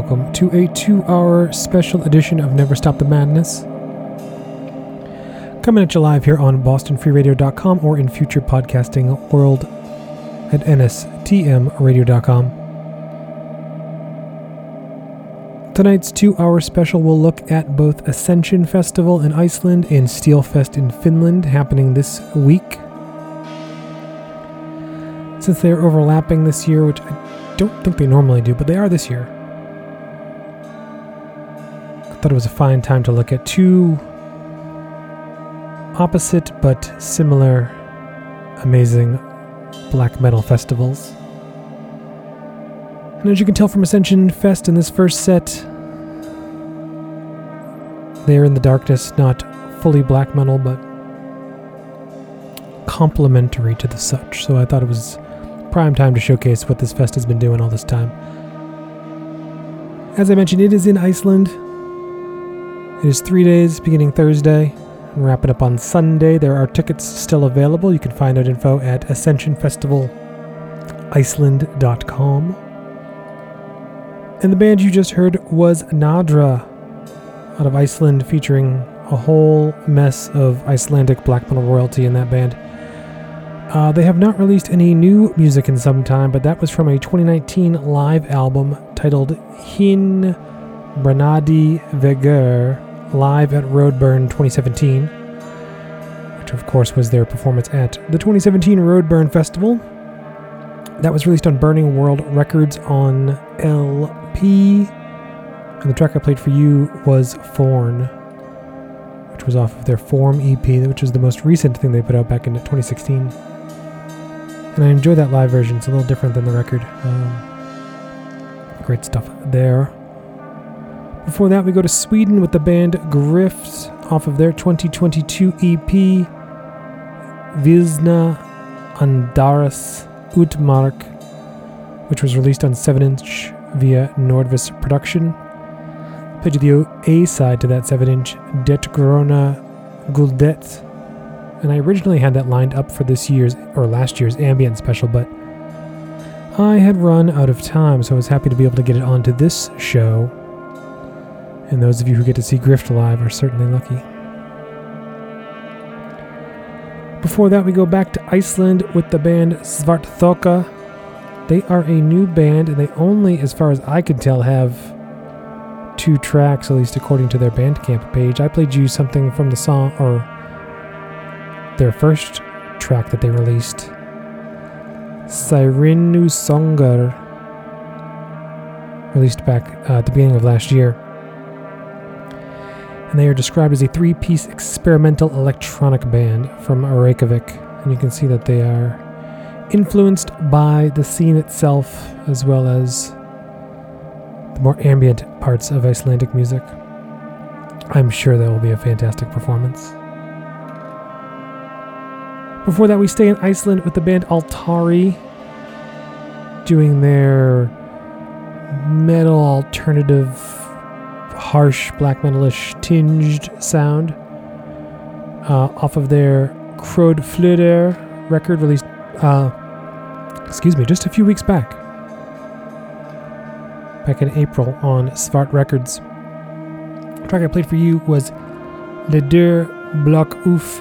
welcome to a two hour special edition of Never Stop the Madness. Coming at you live here on bostonfreeradio.com or in future podcasting world at nstmradio.com. Tonight's two hour special will look at both Ascension Festival in Iceland and Steelfest in Finland happening this week. Since they're overlapping this year, which I don't think they normally do, but they are this year, thought it was a fine time to look at two opposite but similar amazing black metal festivals. And as you can tell from Ascension Fest in this first set, they are in the darkness, not fully black metal, but complementary to the such. So I thought it was prime time to showcase what this fest has been doing all this time. As I mentioned, it is in Iceland. It is three days, beginning Thursday, and wrapping up on Sunday. There are tickets still available. You can find out info at ascensionfestivaliceland.com. And the band you just heard was Naðra out of Iceland, featuring a whole mess of Icelandic black metal royalty in that band. Uh, they have not released any new music in some time, but that was from a 2019 live album titled Hin Branadi Vegur live at Roadburn 2017, which of course was their performance at the 2017 Roadburn Festival. That was released on Burning World Records on LP. And the track I played for you was Forn, which was off of their Form EP, which was the most recent thing they put out back in 2016. And I enjoyed that live version. It's a little different than the record. Um, great stuff there. Before that, we go to Sweden with the band Grift off of their 2022 EP, Vilsna Andaras Utmark, which was released on 7 inch via Nordvis Production. Played you the A side to that 7 inch, Det Gröna Guldet. And I originally had that lined up for this year's or last year's ambient special, but I had run out of time, so I was happy to be able to get it onto this show and those of you who get to see Grift live are certainly lucky. Before that, we go back to Iceland with the band Svartþoka. They are a new band, and they only, as far as I can tell, have two tracks, at least according to their Bandcamp page. I played you something from the song, or their first track that they released, Sírenusöngur, released back uh, at the beginning of last year and they are described as a three piece experimental electronic band from Reykjavik. And you can see that they are influenced by the scene itself as well as the more ambient parts of Icelandic music. I'm sure that will be a fantastic performance. Before that, we stay in Iceland with the band Altari doing their metal alternative harsh black metalish tinged sound uh, off of their Crode Fluder record released, uh, excuse me, just a few weeks back. Back in April on Svart Records. The track I played for you was Le Deux Block Ouf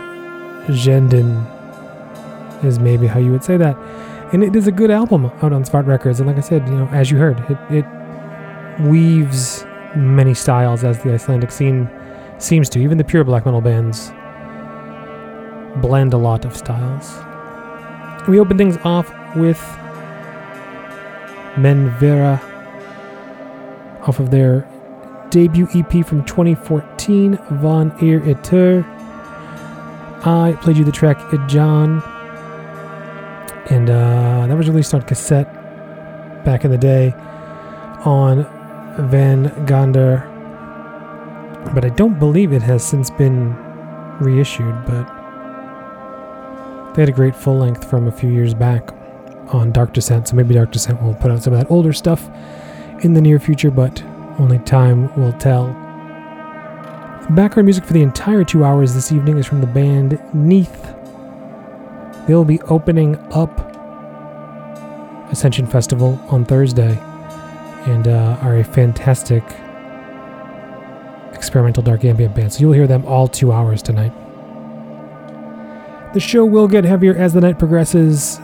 Genden, is maybe how you would say that. And it is a good album out on Svart Records. And like I said, you know, as you heard, it, it weaves many styles as the Icelandic scene seems to. Even the pure black metal bands blend a lot of styles. We open things off with Mannveira off of their debut EP from 2014, Von Ir Eter. I played you the track John, and uh, that was released on cassette back in the day on Van Gander, but I don't believe it has since been reissued. But they had a great full length from a few years back on Dark Descent, so maybe Dark Descent will put out some of that older stuff in the near future, but only time will tell. Background music for the entire two hours this evening is from the band NYIÞ. They'll be opening up Ascension Festival on Thursday and uh, are a fantastic experimental dark ambient band. So you'll hear them all two hours tonight. The show will get heavier as the night progresses.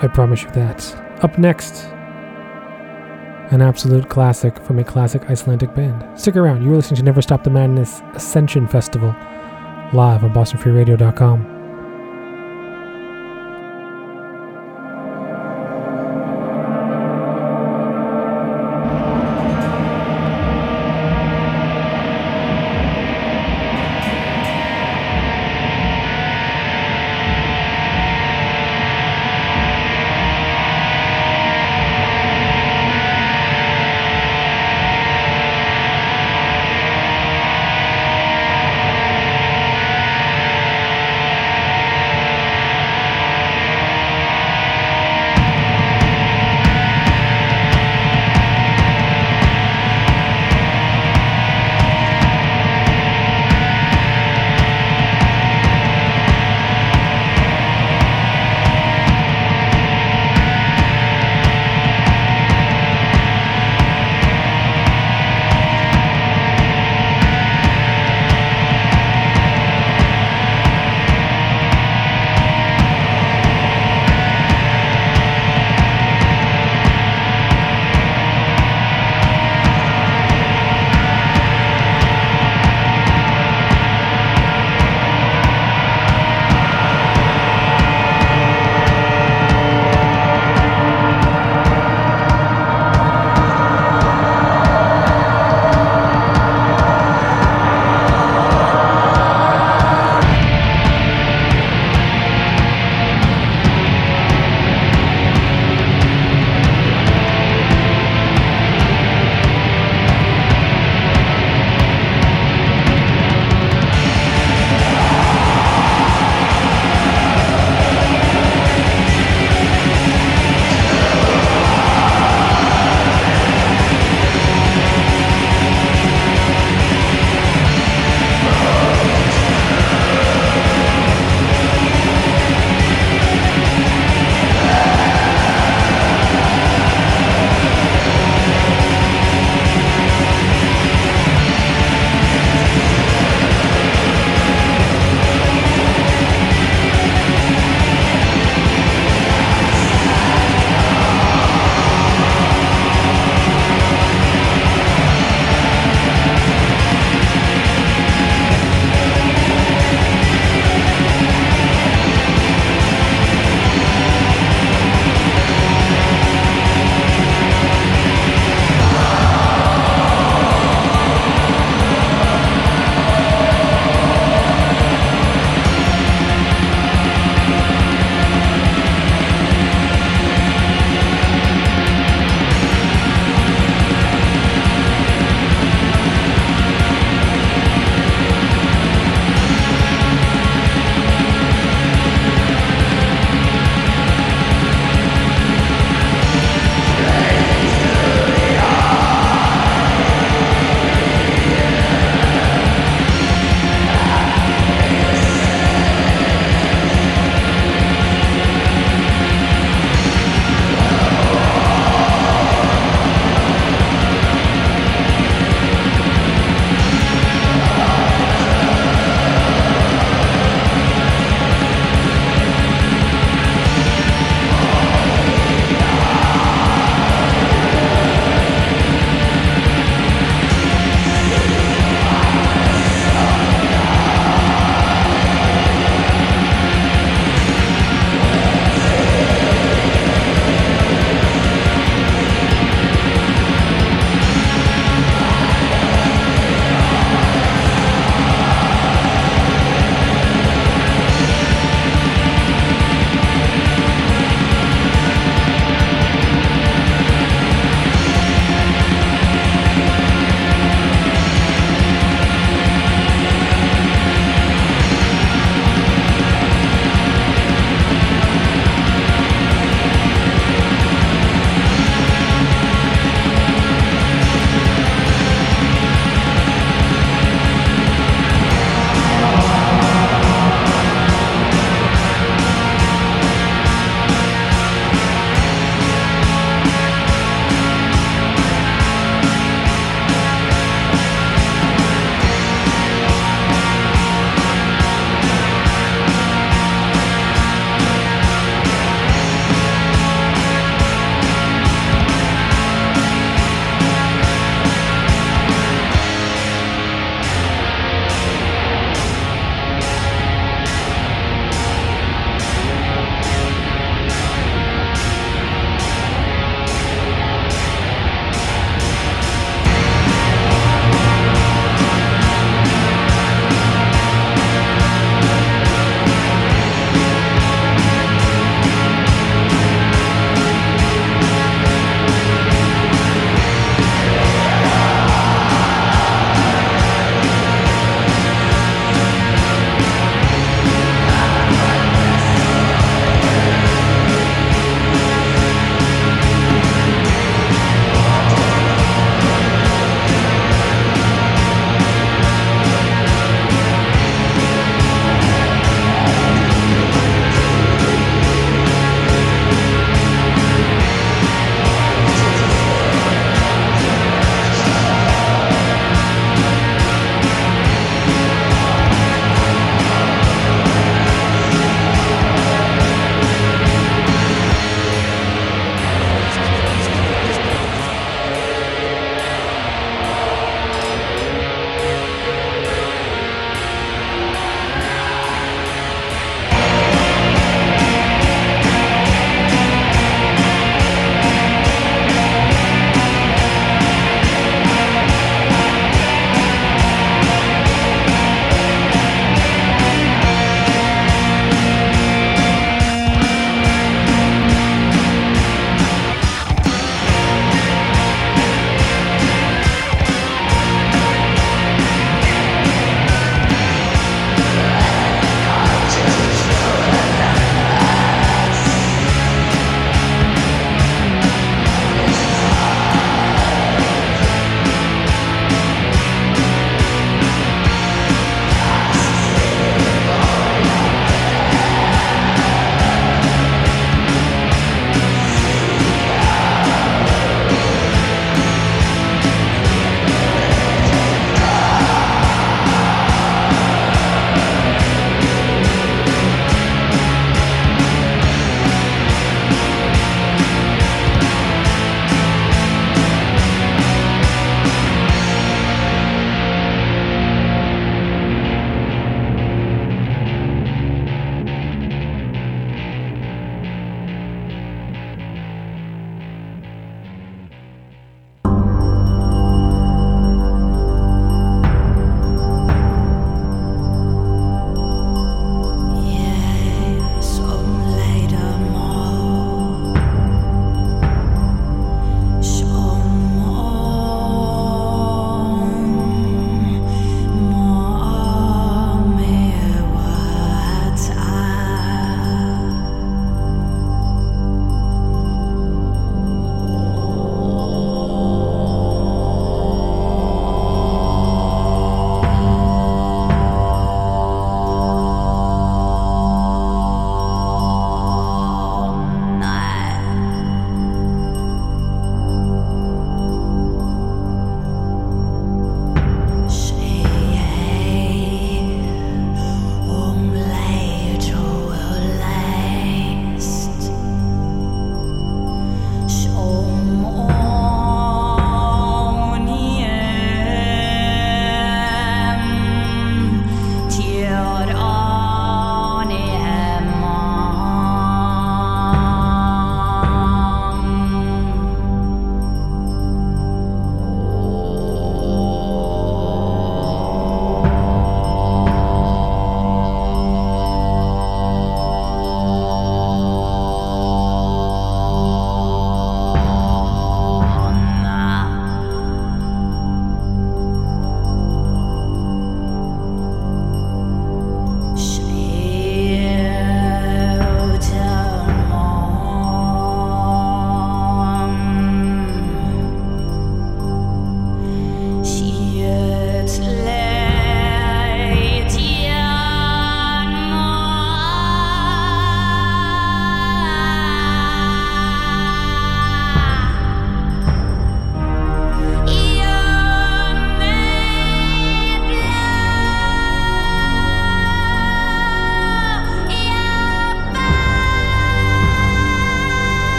I promise you that. Up next, an absolute classic from a classic Icelandic band. Stick around, you are listening to Never Stop the Madness Ascension Festival live on BostonFreeRadio.com.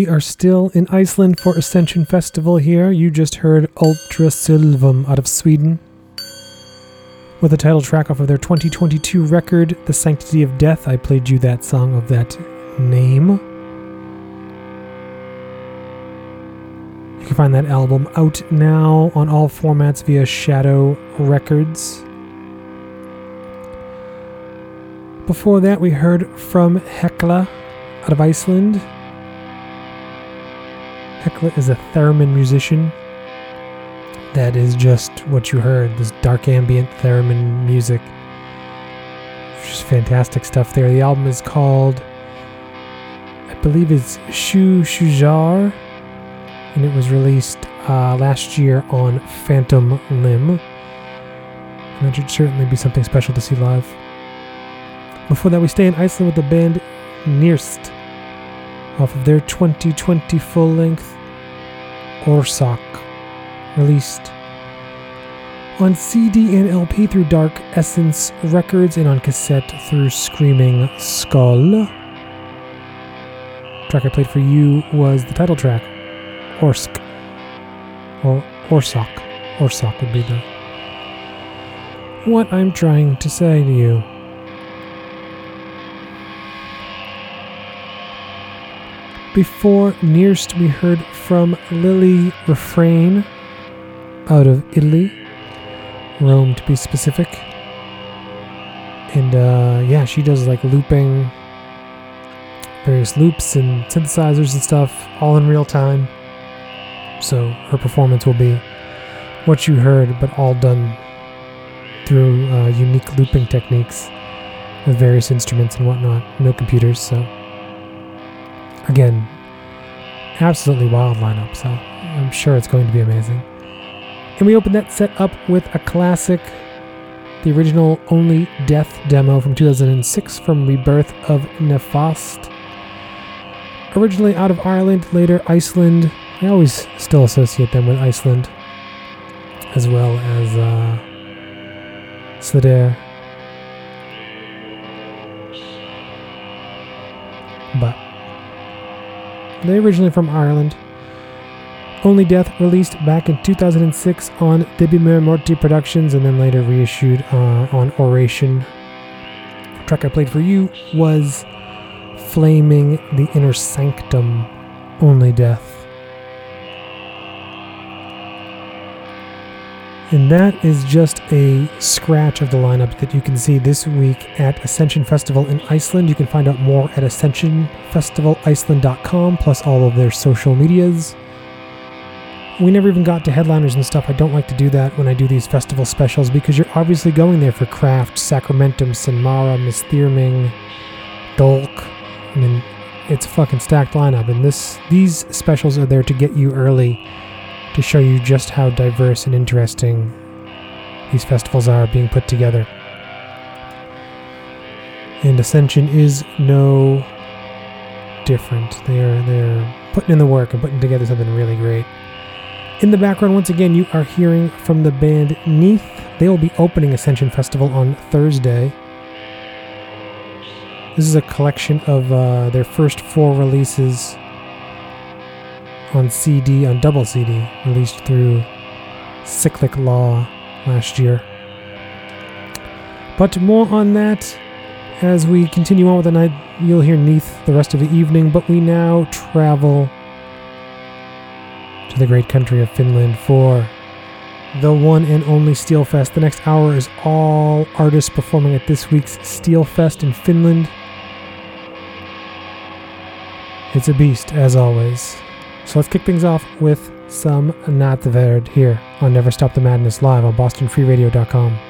We are still in Iceland for Ascension Festival here. You just heard Ultra Silvam out of Sweden with the title track off of their 2022 record, The Sanctity of Death. I played you that song of that name. You can find that album out now on all formats via Shadow Records. Before that, we heard from Hekla out of Iceland. Hekla is a theremin musician. That is just what you heard this dark ambient theremin music. Just fantastic stuff there. The album is called, I believe it's Xiuxiuejar, and it was released uh, last year on Phantom Limb. And that should certainly be something special to see live. Before that, we stay in Iceland with the band Nyrst off of their 2020 full length Orsök, released on CD and LP through Dark Essence Records and on cassette through Screaming Skull. The track I played for you was the title track, Orsk, or Orsök. Orsök would be the what I'm trying to say to you. Before Nyrst, we heard from Lili Refrain out of Italy, Rome to be specific. And uh, yeah, she does like looping, various loops and synthesizers and stuff, all in real time. So her performance will be what you heard, but all done through uh, unique looping techniques with various instruments and whatnot. No computers, so again, absolutely wild lineup, so I'm sure it's going to be amazing. And we open that set up with a classic, the original Only Death demo from 2006 from Rebirth of Nefast. Originally out of Ireland, later Iceland. I always still associate them with Iceland, as well as uh, Slidhr. But they originally from Ireland. Only Death released back in 2006 on Debemur Morti Productions and then later reissued uh, on Oration. The track I played for you was Flaming the Inner Sanctum, Only Death. And that is just a scratch of the lineup that you can see this week at Ascension Festival in Iceland. You can find out more at ascensionfestivaliceland.com, plus all of their social medias. We never even got to headliners and stuff. I don't like to do that when I do these festival specials because you're obviously going there for Kraft, Sacramentum, Sinmara, Mysthyrming, Dolk. I mean, it's a fucking stacked lineup, and this these specials are there to get you early to show you just how diverse and interesting these festivals are being put together. And Ascension is no different. They're they're putting in the work and putting together something really great. In the background, once again, you are hearing from the band NYIÞ. They will be opening Ascension Festival on Thursday. This is a collection of uh, their first four releases on CD, on double CD, released through Cyclic Law last year. But more on that as we continue on with the night. You'll hear NYIÞ the rest of the evening, but we now travel to the great country of Finland for the one and only Steelfest. The next hour is all artists performing at this week's Steelfest in Finland. It's a beast, as always. So let's kick things off with some Nattverd here on Never Stop the Madness live on BostonFreeRadio.com.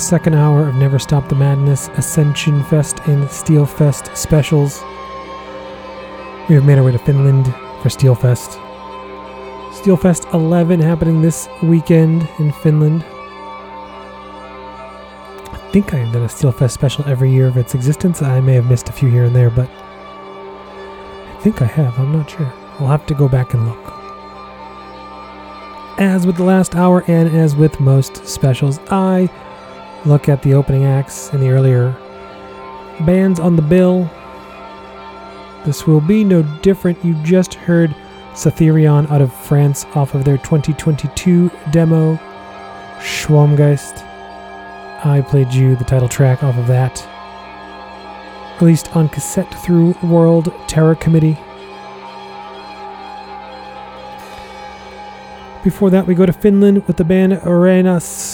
second hour of Never Stop the Madness, Ascension Fest, and Steelfest specials. We have made our way to Finland for Steelfest. Steel Fest 11 happening this weekend in Finland. I think I have done a Steelfest special every year of its existence. I may have missed a few here and there, but I think I have. I'm not sure. I'll have to go back and look. As with the last hour and as with most specials, I look at the opening acts and the earlier bands on the bill. This will be no different. You just heard Sotherion out of France off of their 2022 demo, Schwarmgeist. I played you the title track off of that. Released on cassette through World Terror Committee. Before that, we go to Finland with the band Rienaus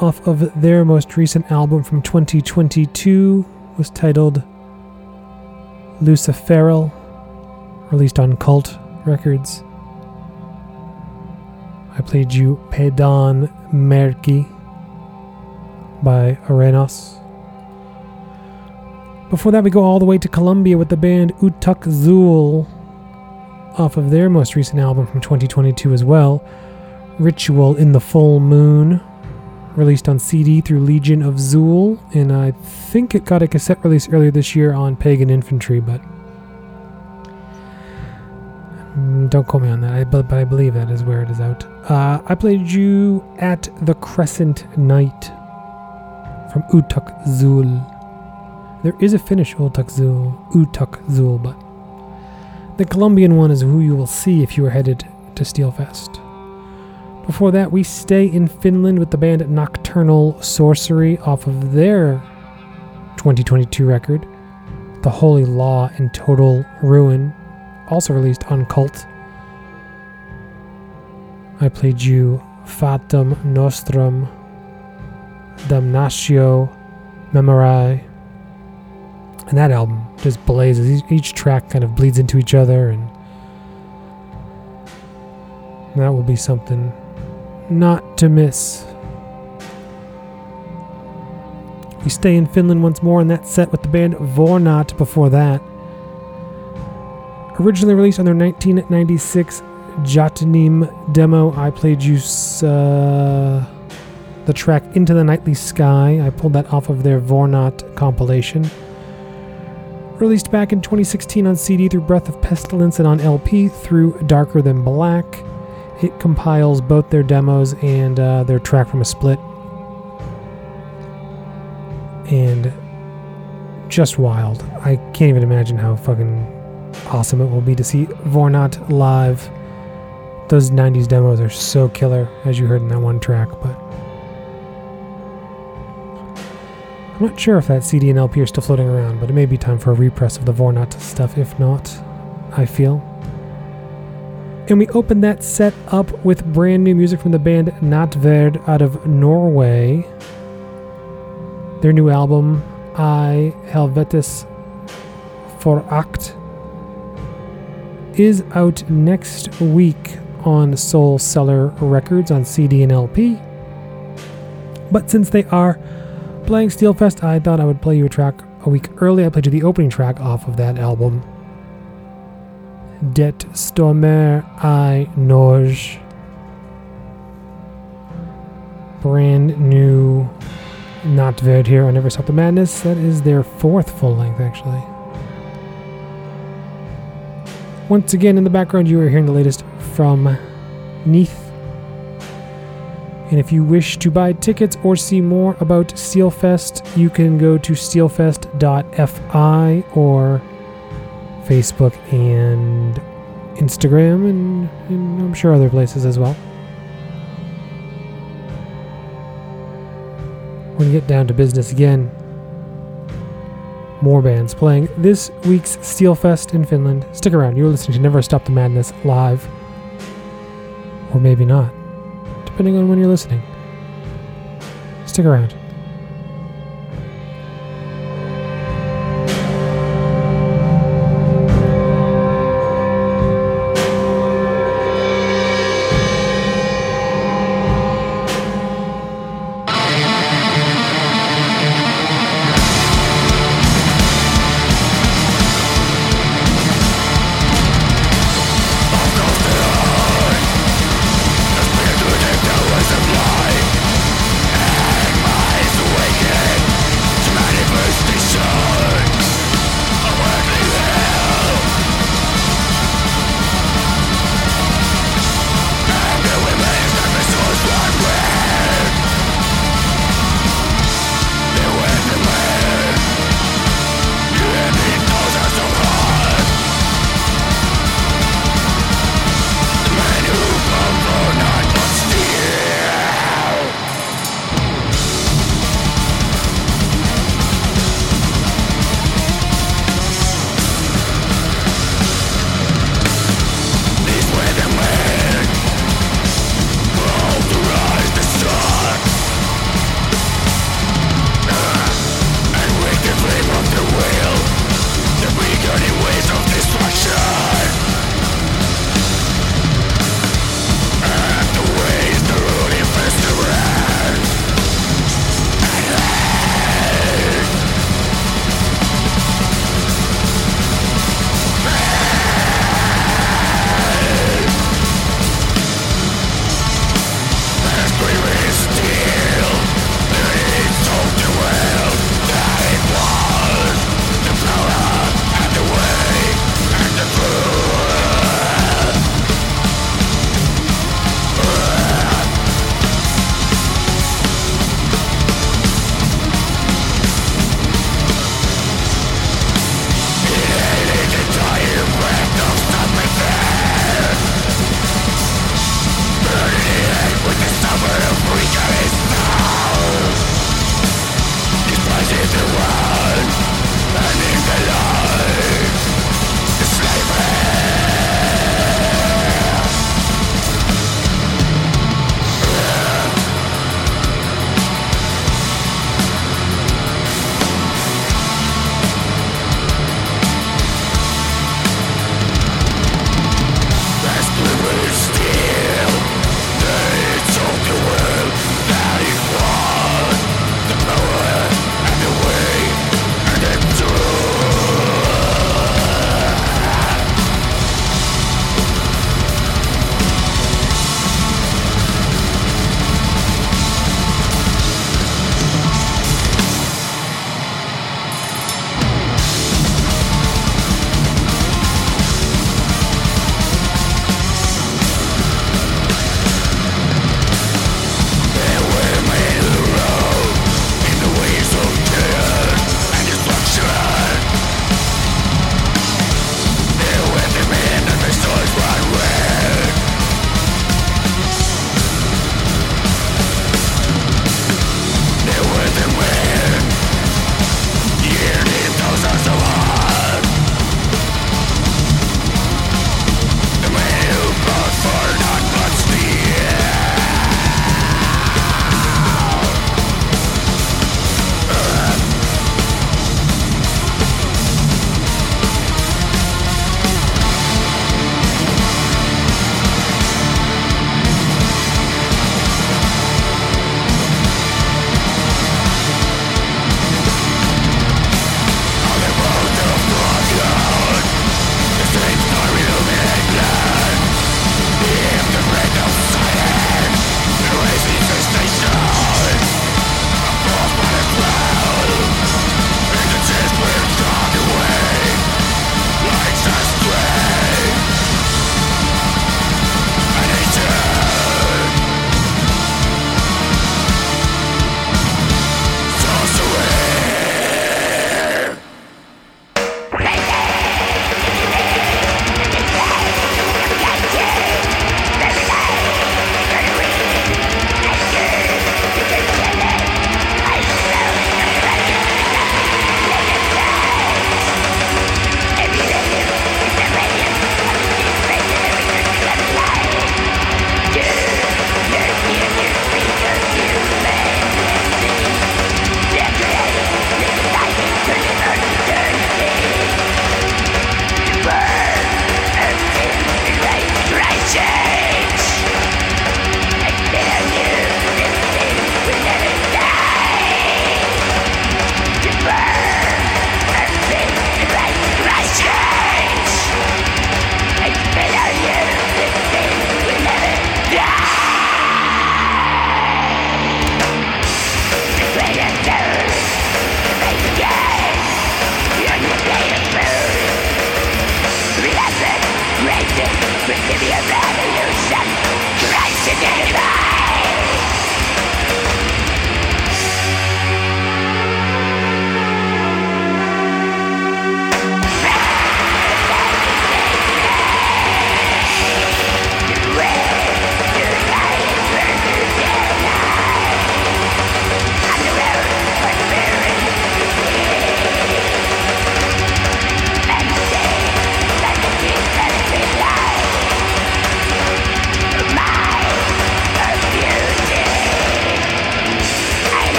off of their most recent album from 2022 was titled Luciferal, released on Cult Records. I played you Pedon Merkki by Rienaus. Before that, we go all the way to Colombia with the band Utuk Xul off of their most recent album from 2022 as well, Ritual in the Full Moon, released on CD through Legion of Zul, and I think it got a cassette release earlier this year on Pagan Infantry, but mm, don't quote me on that, I, but, but I believe that is where it is out. Uh, I played you at the Crescent Night from Utuk Xul. There is a Finnish Utuk Xul, Utuk Xul, but the Colombian one is who you will see if you are headed to Steelfest. Before that, we stay in Finland with the band Nocturnal Sorcery off of their 2022 record, The Holy Law and Total Ruin, also released on Cult. I played you Fatum Nostrum, Damnatio Memoriae, and that album just blazes. Each track kind of bleeds into each other, and that will be something not to miss. We stay in Finland once more, and that set with the band Vornat before that. Originally released on their 1996 Jotunim demo, I played you uh, the track Into the Nightly Sky. I pulled that off of their Vornat compilation. Released back in 2016 on CD through Breath of Pestilence and on LP through Darker Than Black. It compiles both their demos and uh, their track from a split. And just wild. I can't even imagine how fucking awesome it will be to see Vornat live. Those 90s demos are so killer, as you heard in that one track, but I'm not sure if that CD and LP are still floating around, but it may be time for a repress of the Vornat stuff. If not, I feel. And we open that set up with brand new music from the band Nattverd out of Norway. Their new album, I Helvetis Forakt, is out next week on Soulseller Records on CD and LP. But since they are playing Steelfest, I thought I would play you a track a week early. I played you the opening track off of that album. Det Stormer I Norge. Brand new not Nattverd here I Never Stop the Madness. That is their fourth full length, actually. Once again, in the background, you are hearing the latest from NYIÞ and if you wish to buy tickets or see more about Steelfest, you can go to steelfest.fi or Facebook and Instagram, and, and I'm sure other places as well. Going to get down to business again. More bands playing this week's Steelfest in Finland. Stick around, you're listening to Never Stop the Madness live. Or maybe not depending on when you're listening. Stick around.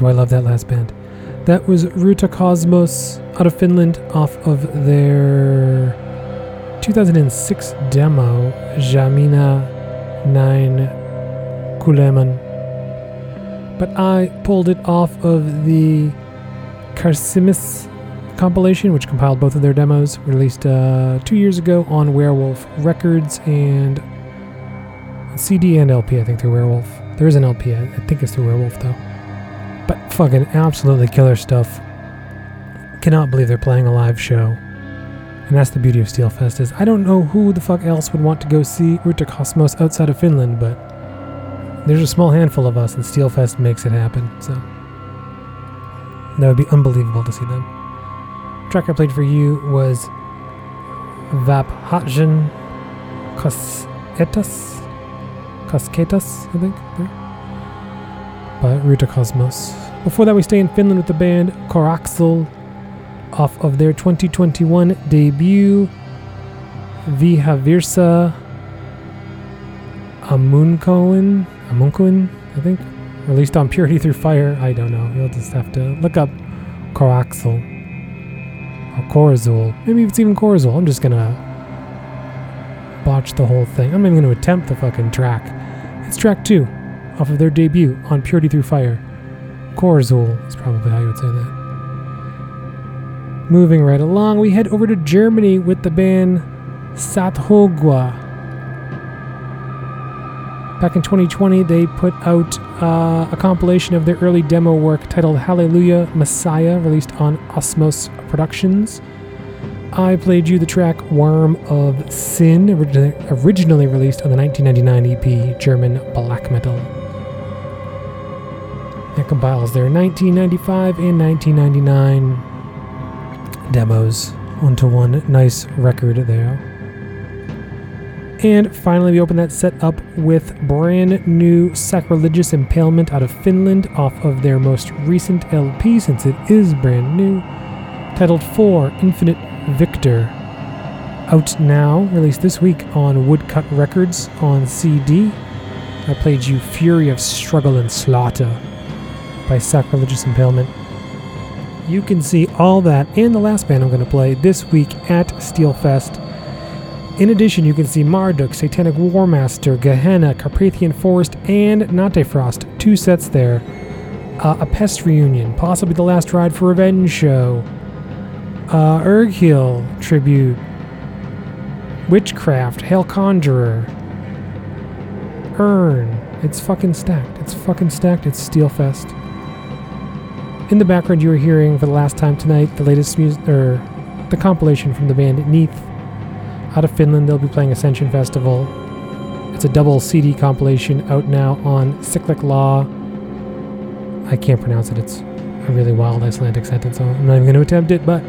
Do I love that last band. That was Ruttokosmos out of Finland off of their 2006 demo, Jamina 9 Kuleman. But I pulled it off of the Karsimis compilation, which compiled both of their demos, released uh, two years ago on Werewolf Records and CD and LP, I think, through Werewolf. There is an LP, I think it's through Werewolf, though. But fucking absolutely killer stuff. Cannot believe they're playing a live show. And that's the beauty of Steelfest is I don't know who the fuck else would want to go see Ruttokosmos outside of Finland, but there's a small handful of us and Steelfest makes it happen, so that would be unbelievable to see them. The track I played for you was Vap Hatjan Cosketas Cosketas, I think. There by Ruttokosmos. Before that, we stay in Finland with the band Coraxul off of their 2021 debut, Vihavirsa Amunkoin, Amunkoin, I think, released on Purity Through Fire. I don't know. You'll just have to look up Coraxul or Corazul. Maybe it's even Corazul. I'm just gonna botch the whole thing. I'm even gonna attempt the fucking track. It's track two off of their debut on Purity Through Fire. Korzul is probably how you would say that. Moving right along, we head over to Germany with the band Tsatthoggua. Back in 2020, they put out uh, a compilation of their early demo work titled Hallelujah Messiah, released on Osmose Productions. I played you the track Worm of Sin, originally, originally released on the 1999 EP German Black Metal. That compiles their 1995 and 1999 demos onto one nice record there. And finally, we open that set up with brand new Sacrilegious Impalement out of Finland off of their most recent LP, since it is brand new, titled 4 Infinite Victor. Out now, released this week on Woodcut Records on CD. I played you Fury of Struggle and Slaughter by Sacrilegious Impalement. You can see all that and the last band I'm going to play this week at Steelfest. In addition, you can see Marduk, Satanic Warmaster, Gehenna, Carpathian Forest, and Nattefrost. Two sets there. Uh, a Pest reunion, possibly the last ride for Revenge show. Uh, Urgehal tribute. Witchcraft, Hail Conjurer. Urn. It's fucking stacked. It's fucking stacked. It's Steelfest. In the background, you are hearing for the last time tonight the latest music, or er, the compilation from the band NYIÞ. Out of Finland, they'll be playing Ascension Festival. It's a double CD compilation out now on Cyclic Law. I can't pronounce it, it's a really wild Icelandic sentence, so I'm not even going to attempt it, but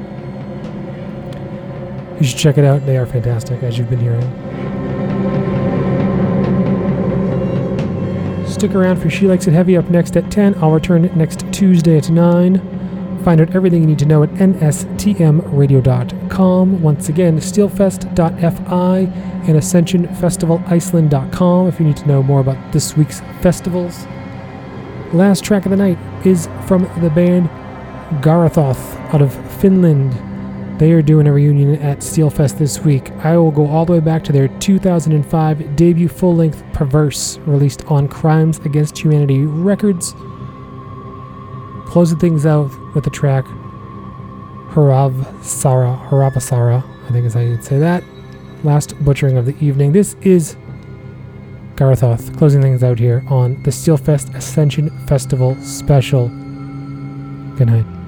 you should check it out. They are fantastic, as you've been hearing. Stick around for She Likes It Heavy up next at 10. I'll return next Tuesday at 9. Find out everything you need to know at nstmradio.com. Once again, steelfest.fi and ascensionfestivaliceland.com if you need to know more about this week's festivals. Last track of the night is from the band Gaurithoth out of Finland. They are doing a reunion at Steelfest this week. I will go all the way back to their 2005 debut full length Perverse, released on Crimes Against Humanity Records. Closing things out with the track Harav Sara, Haravasara, I think is how you'd say that. Last butchering of the evening. This is Gaurithoth closing things out here on the Steelfest Ascension Festival special. Good night.